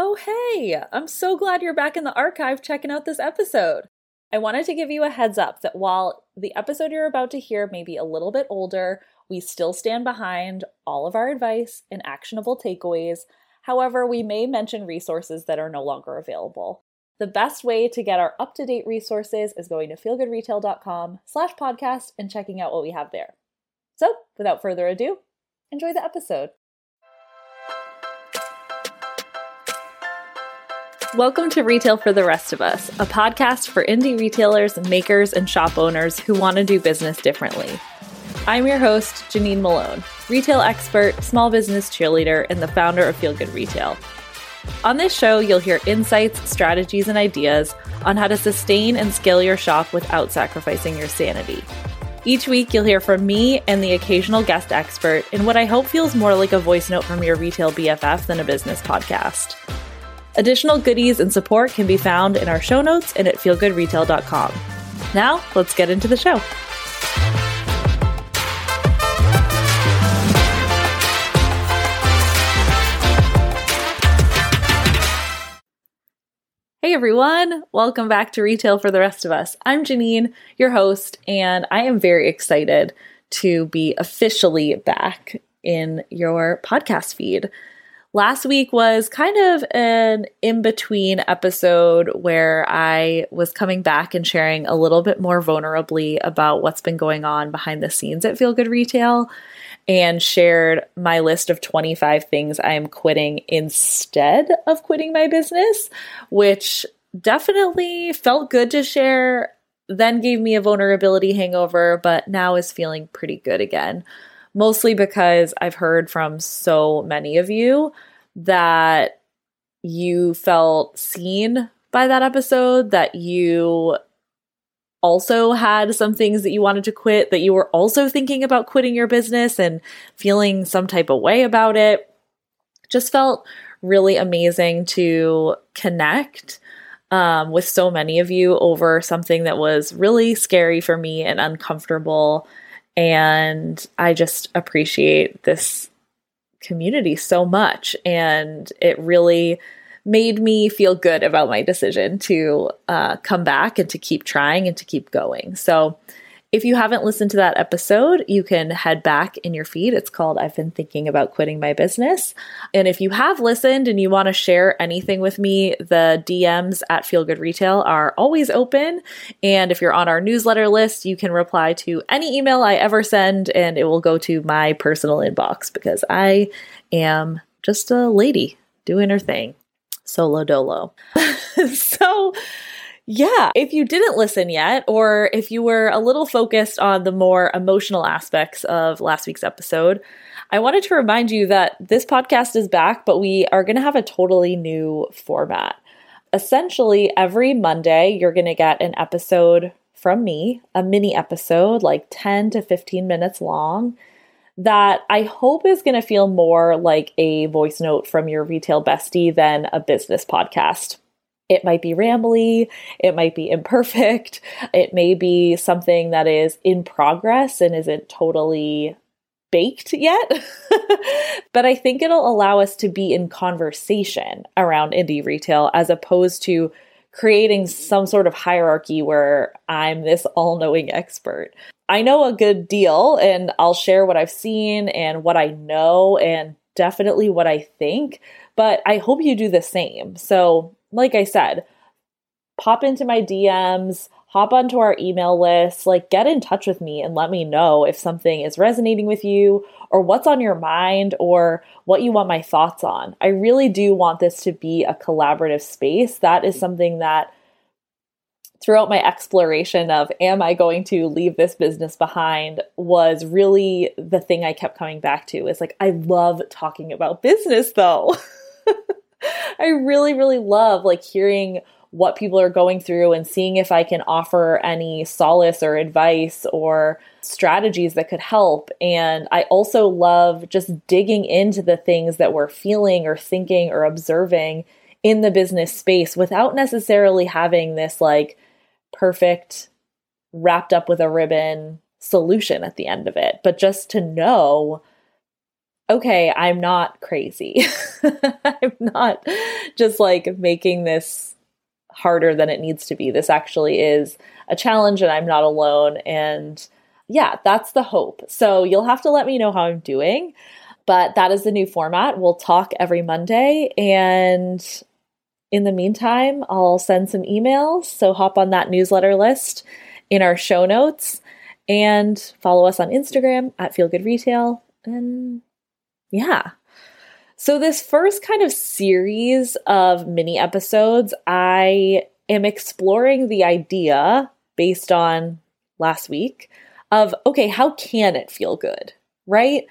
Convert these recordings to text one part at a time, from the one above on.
Oh, hey! I'm so glad you're back in the archive checking out this episode. I wanted to give you a heads up that while the episode you're about to hear may be a little bit older, we still stand behind all of our advice and actionable takeaways. However, we may mention resources that are no longer available. The best way to get our up-to-date resources is going to feelgoodretail.com slash podcast and checking out what we have there. So, without further ado, enjoy the episode. Welcome to Retail for the Rest of Us, a podcast for indie retailers, makers, and shop owners who want to do business differently. I'm your host, Janine Malone, retail expert, small business cheerleader, and the founder of Feel Good Retail. On this show, you'll hear insights, strategies, and ideas on how to sustain and scale your shop without sacrificing your sanity. Each week, you'll hear from me and the occasional guest expert in what I hope feels more like a voice note from your retail BFF than a business podcast. Additional goodies and support can be found in our show notes and at feelgoodretail.com. Now, let's get into the show. Hey everyone, welcome back to Retail for the Rest of Us. I'm Janine, your host, and I am very excited to be officially back in your podcast feed. Last week was kind of an in between episode where I was coming back and sharing a little bit more vulnerably about what's been going on behind the scenes at Feel Good Retail and shared my list of 25 things I am quitting instead of quitting my business, which definitely felt good to share, then gave me a vulnerability hangover, but now is feeling pretty good again. Mostly because I've heard from so many of you that you felt seen by that episode, that you also had some things that you wanted to quit, that you were also thinking about quitting your business and feeling some type of way about it. Just felt really amazing to connect um, with so many of you over something that was really scary for me and uncomfortable and I just appreciate this community so much. And it really made me feel good about my decision to uh, come back and to keep trying and to keep going. So, if you haven't listened to that episode, you can head back in your feed. It's called I've Been Thinking About Quitting My Business. And if you have listened and you want to share anything with me, the DMs at Feel Good Retail are always open. And if you're on our newsletter list, you can reply to any email I ever send and it will go to my personal inbox because I am just a lady doing her thing. Solo dolo. so, yeah, if you didn't listen yet, or if you were a little focused on the more emotional aspects of last week's episode, I wanted to remind you that this podcast is back, but we are going to have a totally new format. Essentially, every Monday, you're going to get an episode from me, a mini episode, like 10 to 15 minutes long, that I hope is going to feel more like a voice note from your retail bestie than a business podcast. It might be rambly, it might be imperfect, it may be something that is in progress and isn't totally baked yet. but I think it'll allow us to be in conversation around indie retail as opposed to creating some sort of hierarchy where I'm this all knowing expert. I know a good deal and I'll share what I've seen and what I know and definitely what I think, but I hope you do the same. So like I said, pop into my DMs, hop onto our email list, like get in touch with me and let me know if something is resonating with you or what's on your mind or what you want my thoughts on. I really do want this to be a collaborative space. That is something that throughout my exploration of am I going to leave this business behind was really the thing I kept coming back to is like I love talking about business though. I really, really love like hearing what people are going through and seeing if I can offer any solace or advice or strategies that could help. And I also love just digging into the things that we're feeling or thinking or observing in the business space without necessarily having this like perfect, wrapped up with a ribbon solution at the end of it, but just to know okay, I'm not crazy. I'm not just like making this harder than it needs to be. This actually is a challenge and I'm not alone. And yeah, that's the hope. So you'll have to let me know how I'm doing. But that is the new format. We'll talk every Monday. And in the meantime, I'll send some emails. So hop on that newsletter list in our show notes and follow us on Instagram at Feel Good Retail. And yeah. So, this first kind of series of mini episodes, I am exploring the idea based on last week of okay, how can it feel good, right?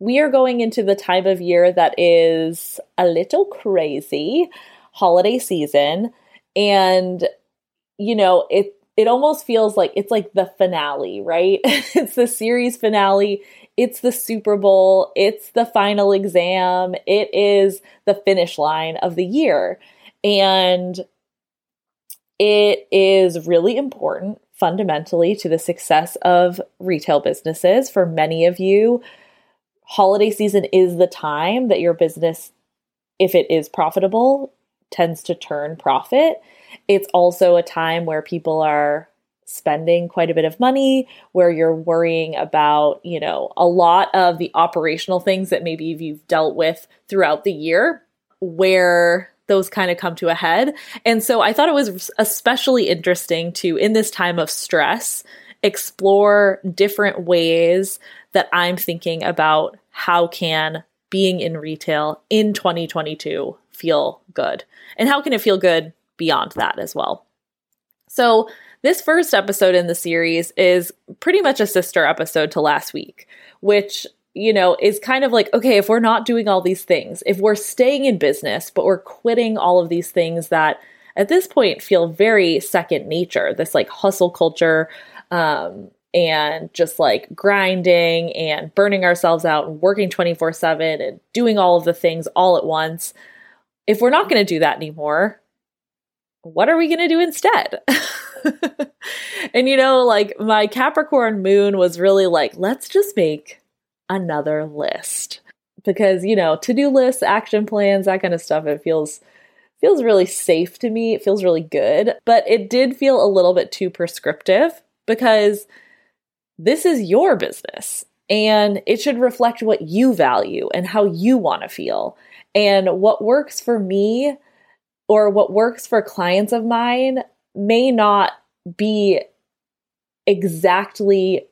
We are going into the time of year that is a little crazy, holiday season, and you know, it it almost feels like it's like the finale, right? it's the series finale. It's the Super Bowl. It's the final exam. It is the finish line of the year. And it is really important fundamentally to the success of retail businesses. For many of you, holiday season is the time that your business, if it is profitable, tends to turn profit. It's also a time where people are spending quite a bit of money, where you're worrying about, you know, a lot of the operational things that maybe you've dealt with throughout the year, where those kind of come to a head. And so I thought it was especially interesting to, in this time of stress, explore different ways that I'm thinking about how can being in retail in 2022 feel good and how can it feel good beyond that as well. So this first episode in the series is pretty much a sister episode to last week, which you know, is kind of like, okay, if we're not doing all these things, if we're staying in business, but we're quitting all of these things that at this point feel very second nature, this like hustle culture, um, and just like grinding and burning ourselves out and working 24 7 and doing all of the things all at once. If we're not going to do that anymore, what are we going to do instead? and you know, like my Capricorn moon was really like, let's just make another list. Because, you know, to-do lists, action plans, that kind of stuff, it feels feels really safe to me. It feels really good, but it did feel a little bit too prescriptive because this is your business and it should reflect what you value and how you want to feel. And what works for me or what works for clients of mine may not be exactly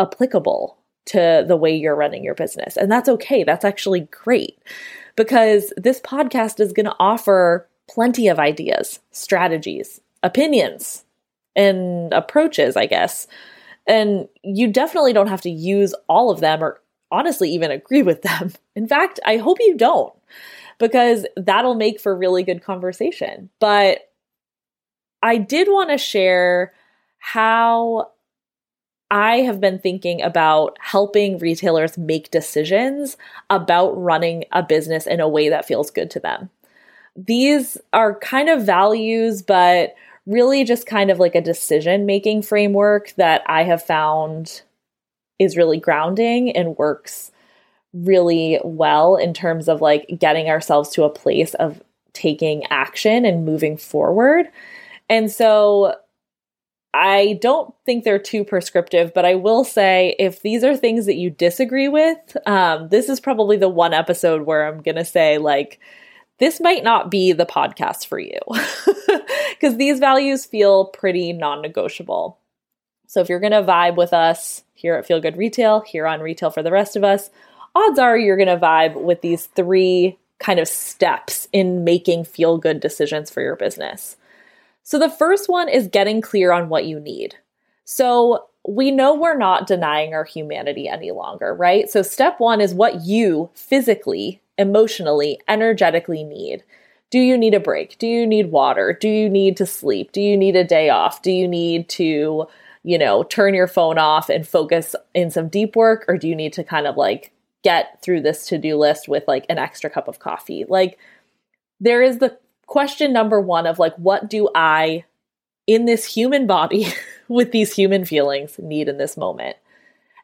applicable to the way you're running your business. And that's okay. That's actually great because this podcast is going to offer plenty of ideas, strategies, opinions, and approaches, I guess. And you definitely don't have to use all of them or honestly even agree with them. In fact, I hope you don't because that'll make for really good conversation. But I did want to share how I have been thinking about helping retailers make decisions about running a business in a way that feels good to them. These are kind of values, but really just kind of like a decision making framework that I have found is really grounding and works really well in terms of like getting ourselves to a place of taking action and moving forward. And so I don't think they're too prescriptive, but I will say if these are things that you disagree with, um, this is probably the one episode where I'm going to say, like, this might not be the podcast for you because these values feel pretty non negotiable. So if you're going to vibe with us here at Feel Good Retail, here on Retail for the Rest of Us, odds are you're going to vibe with these three kind of steps in making feel good decisions for your business. So the first one is getting clear on what you need. So we know we're not denying our humanity any longer, right? So step one is what you physically, emotionally, energetically need. Do you need a break? Do you need water? Do you need to sleep? Do you need a day off? Do you need to, you know, turn your phone off and focus in some deep work? Or do you need to kind of like get through this to do list with like an extra cup of coffee. Like, there is the question number one of like, what do I in this human body with these human feelings need in this moment?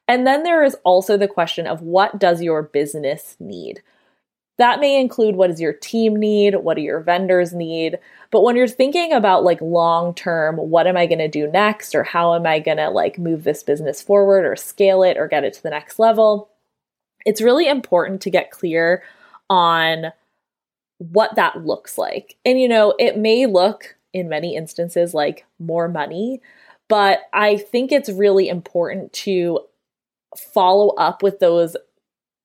And then there is also the question of what does your business need? That may include what does your team need, what do your vendors need, but when you're thinking about like long term, what am I going to do next or how am I going to like move this business forward or scale it or get it to the next level? It's really important to get clear on what that looks like. And you know, it may look in many instances like more money, but I think it's really important to follow up with those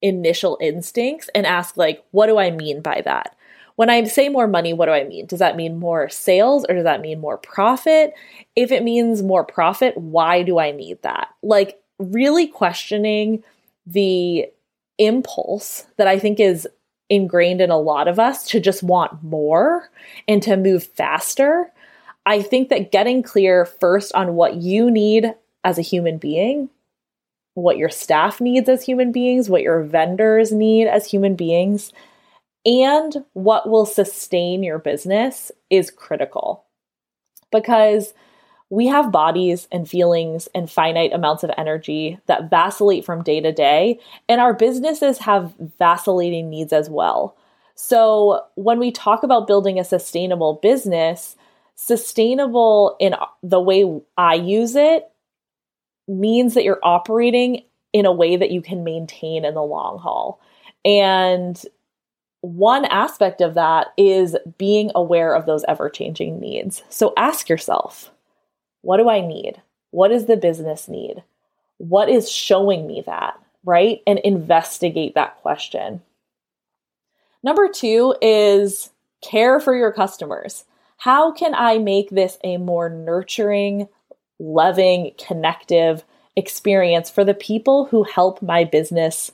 initial instincts and ask like what do I mean by that? When I say more money, what do I mean? Does that mean more sales or does that mean more profit? If it means more profit, why do I need that? Like really questioning the impulse that I think is ingrained in a lot of us to just want more and to move faster. I think that getting clear first on what you need as a human being, what your staff needs as human beings, what your vendors need as human beings, and what will sustain your business is critical. Because we have bodies and feelings and finite amounts of energy that vacillate from day to day, and our businesses have vacillating needs as well. So, when we talk about building a sustainable business, sustainable in the way I use it means that you're operating in a way that you can maintain in the long haul. And one aspect of that is being aware of those ever changing needs. So ask yourself, what do I need? What does the business need? What is showing me that, right? And investigate that question. Number two is care for your customers. How can I make this a more nurturing, loving, connective experience for the people who help my business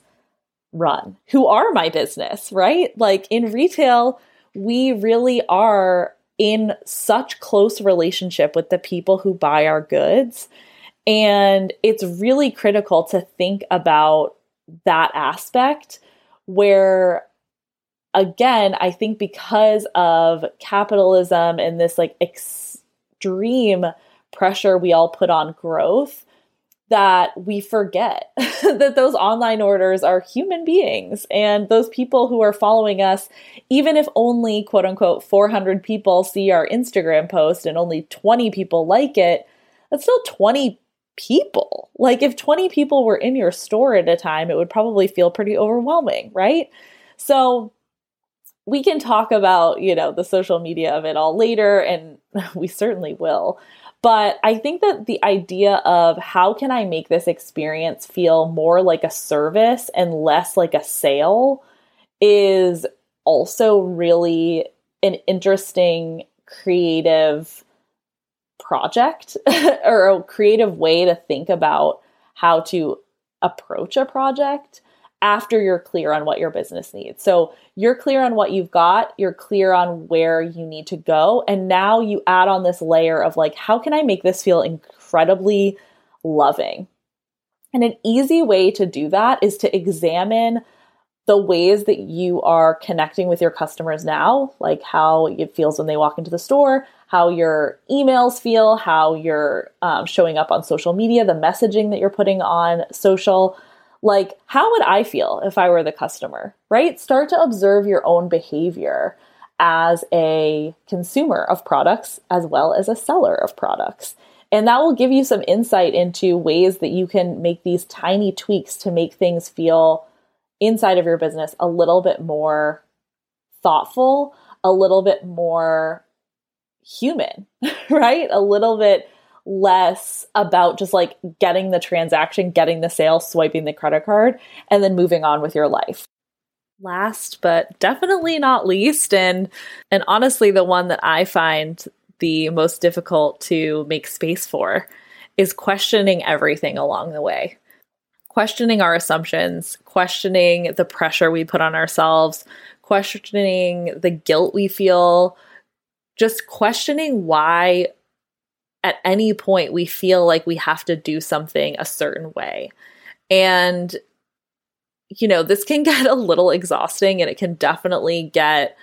run, who are my business, right? Like in retail, we really are in such close relationship with the people who buy our goods. And it's really critical to think about that aspect where again, I think because of capitalism and this like extreme pressure we all put on growth, that we forget that those online orders are human beings and those people who are following us, even if only quote unquote 400 people see our Instagram post and only 20 people like it, that's still 20 people. Like if 20 people were in your store at a time, it would probably feel pretty overwhelming, right? So we can talk about, you know, the social media of it all later and we certainly will. But I think that the idea of how can I make this experience feel more like a service and less like a sale is also really an interesting creative project or a creative way to think about how to approach a project after you're clear on what your business needs. So you're clear on what you've got, you're clear on where you need to go. And now you add on this layer of like, how can I make this feel incredibly loving? And an easy way to do that is to examine the ways that you are connecting with your customers now, like how it feels when they walk into the store, how your emails feel, how you're um, showing up on social media, the messaging that you're putting on social like, how would I feel if I were the customer, right? Start to observe your own behavior as a consumer of products as well as a seller of products. And that will give you some insight into ways that you can make these tiny tweaks to make things feel inside of your business a little bit more thoughtful, a little bit more human, right? A little bit less about just like getting the transaction, getting the sale, swiping the credit card, and then moving on with your life. Last but definitely not least, and and honestly the one that I find the most difficult to make space for is questioning everything along the way. Questioning our assumptions, questioning the pressure we put on ourselves, questioning the guilt we feel, just questioning why at any point we feel like we have to do something a certain way. And, you know, this can get a little exhausting and it can definitely get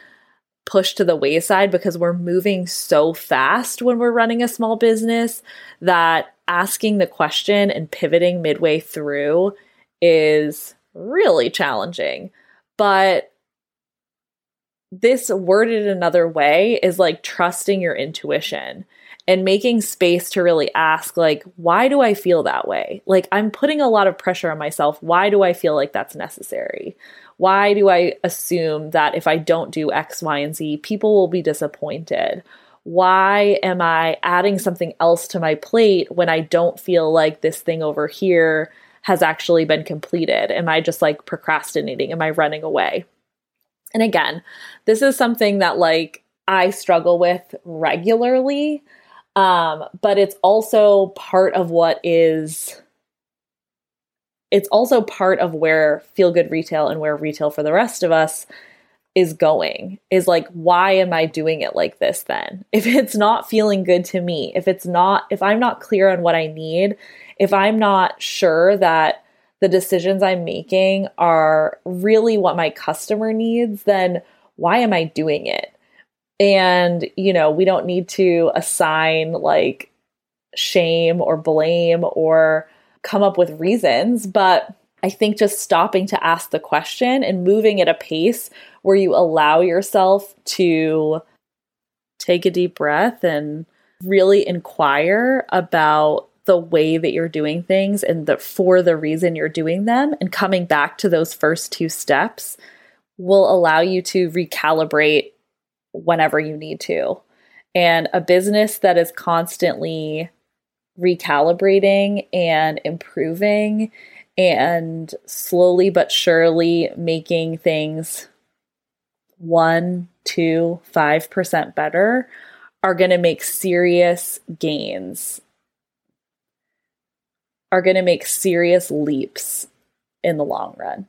pushed to the wayside because we're moving so fast when we're running a small business that asking the question and pivoting midway through is really challenging. But this worded another way is like trusting your intuition and making space to really ask like why do i feel that way like i'm putting a lot of pressure on myself why do i feel like that's necessary why do I assume that if I don't do X, Y, and Z, people will be disappointed? Why am I adding something else to my plate when I don't feel like this thing over here has actually been completed? Am I just like procrastinating? Am I running away? And again, this is something that like I struggle with regularly. Um, but it's also part of what is it's also part of where feel good retail and where retail for the rest of us is going is like why am i doing it like this then if it's not feeling good to me if it's not if i'm not clear on what i need if i'm not sure that the decisions i'm making are really what my customer needs then why am i doing it? And you know we don't need to assign like shame or blame or come up with reasons, but I think just stopping to ask the question and moving at a pace where you allow yourself to take a deep breath and really inquire about the way that you're doing things and the for the reason you're doing them and coming back to those first two steps will allow you to recalibrate whenever you need to. And a business that is constantly recalibrating and improving and slowly but surely making things one, two, five percent better are going to make serious gains, are going to make serious leaps in the long run.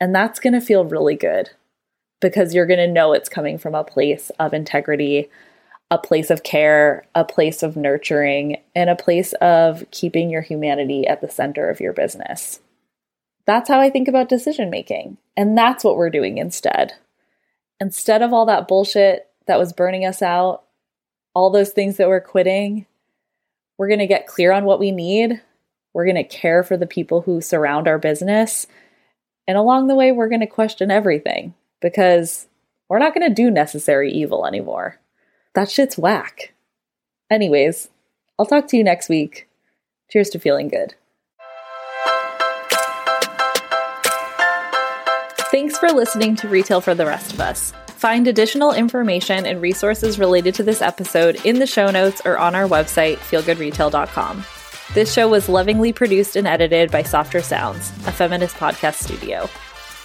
And that's going to feel really good because you're going to know it's coming from a place of integrity, a place of care, a place of nurturing, and a place of keeping your humanity at the center of your business. That's how I think about decision making. And that's what we're doing instead. Instead of all that bullshit that was burning us out, all those things that we're quitting, we're going to get clear on what we need. We're going to care for the people who surround our business. And along the way, we're going to question everything because we're not going to do necessary evil anymore. That shit's whack. Anyways, I'll talk to you next week. Cheers to feeling good. Thanks for listening to Retail for the Rest of Us. Find additional information and resources related to this episode in the show notes or on our website, feelgoodretail.com. This show was lovingly produced and edited by Softer Sounds, a feminist podcast studio.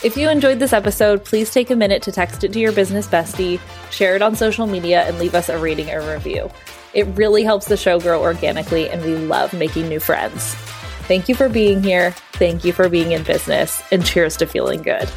If you enjoyed this episode, please take a minute to text it to your business bestie, share it on social media, and leave us a rating or review. It really helps the show grow organically, and we love making new friends. Thank you for being here. Thank you for being in business, and cheers to feeling good.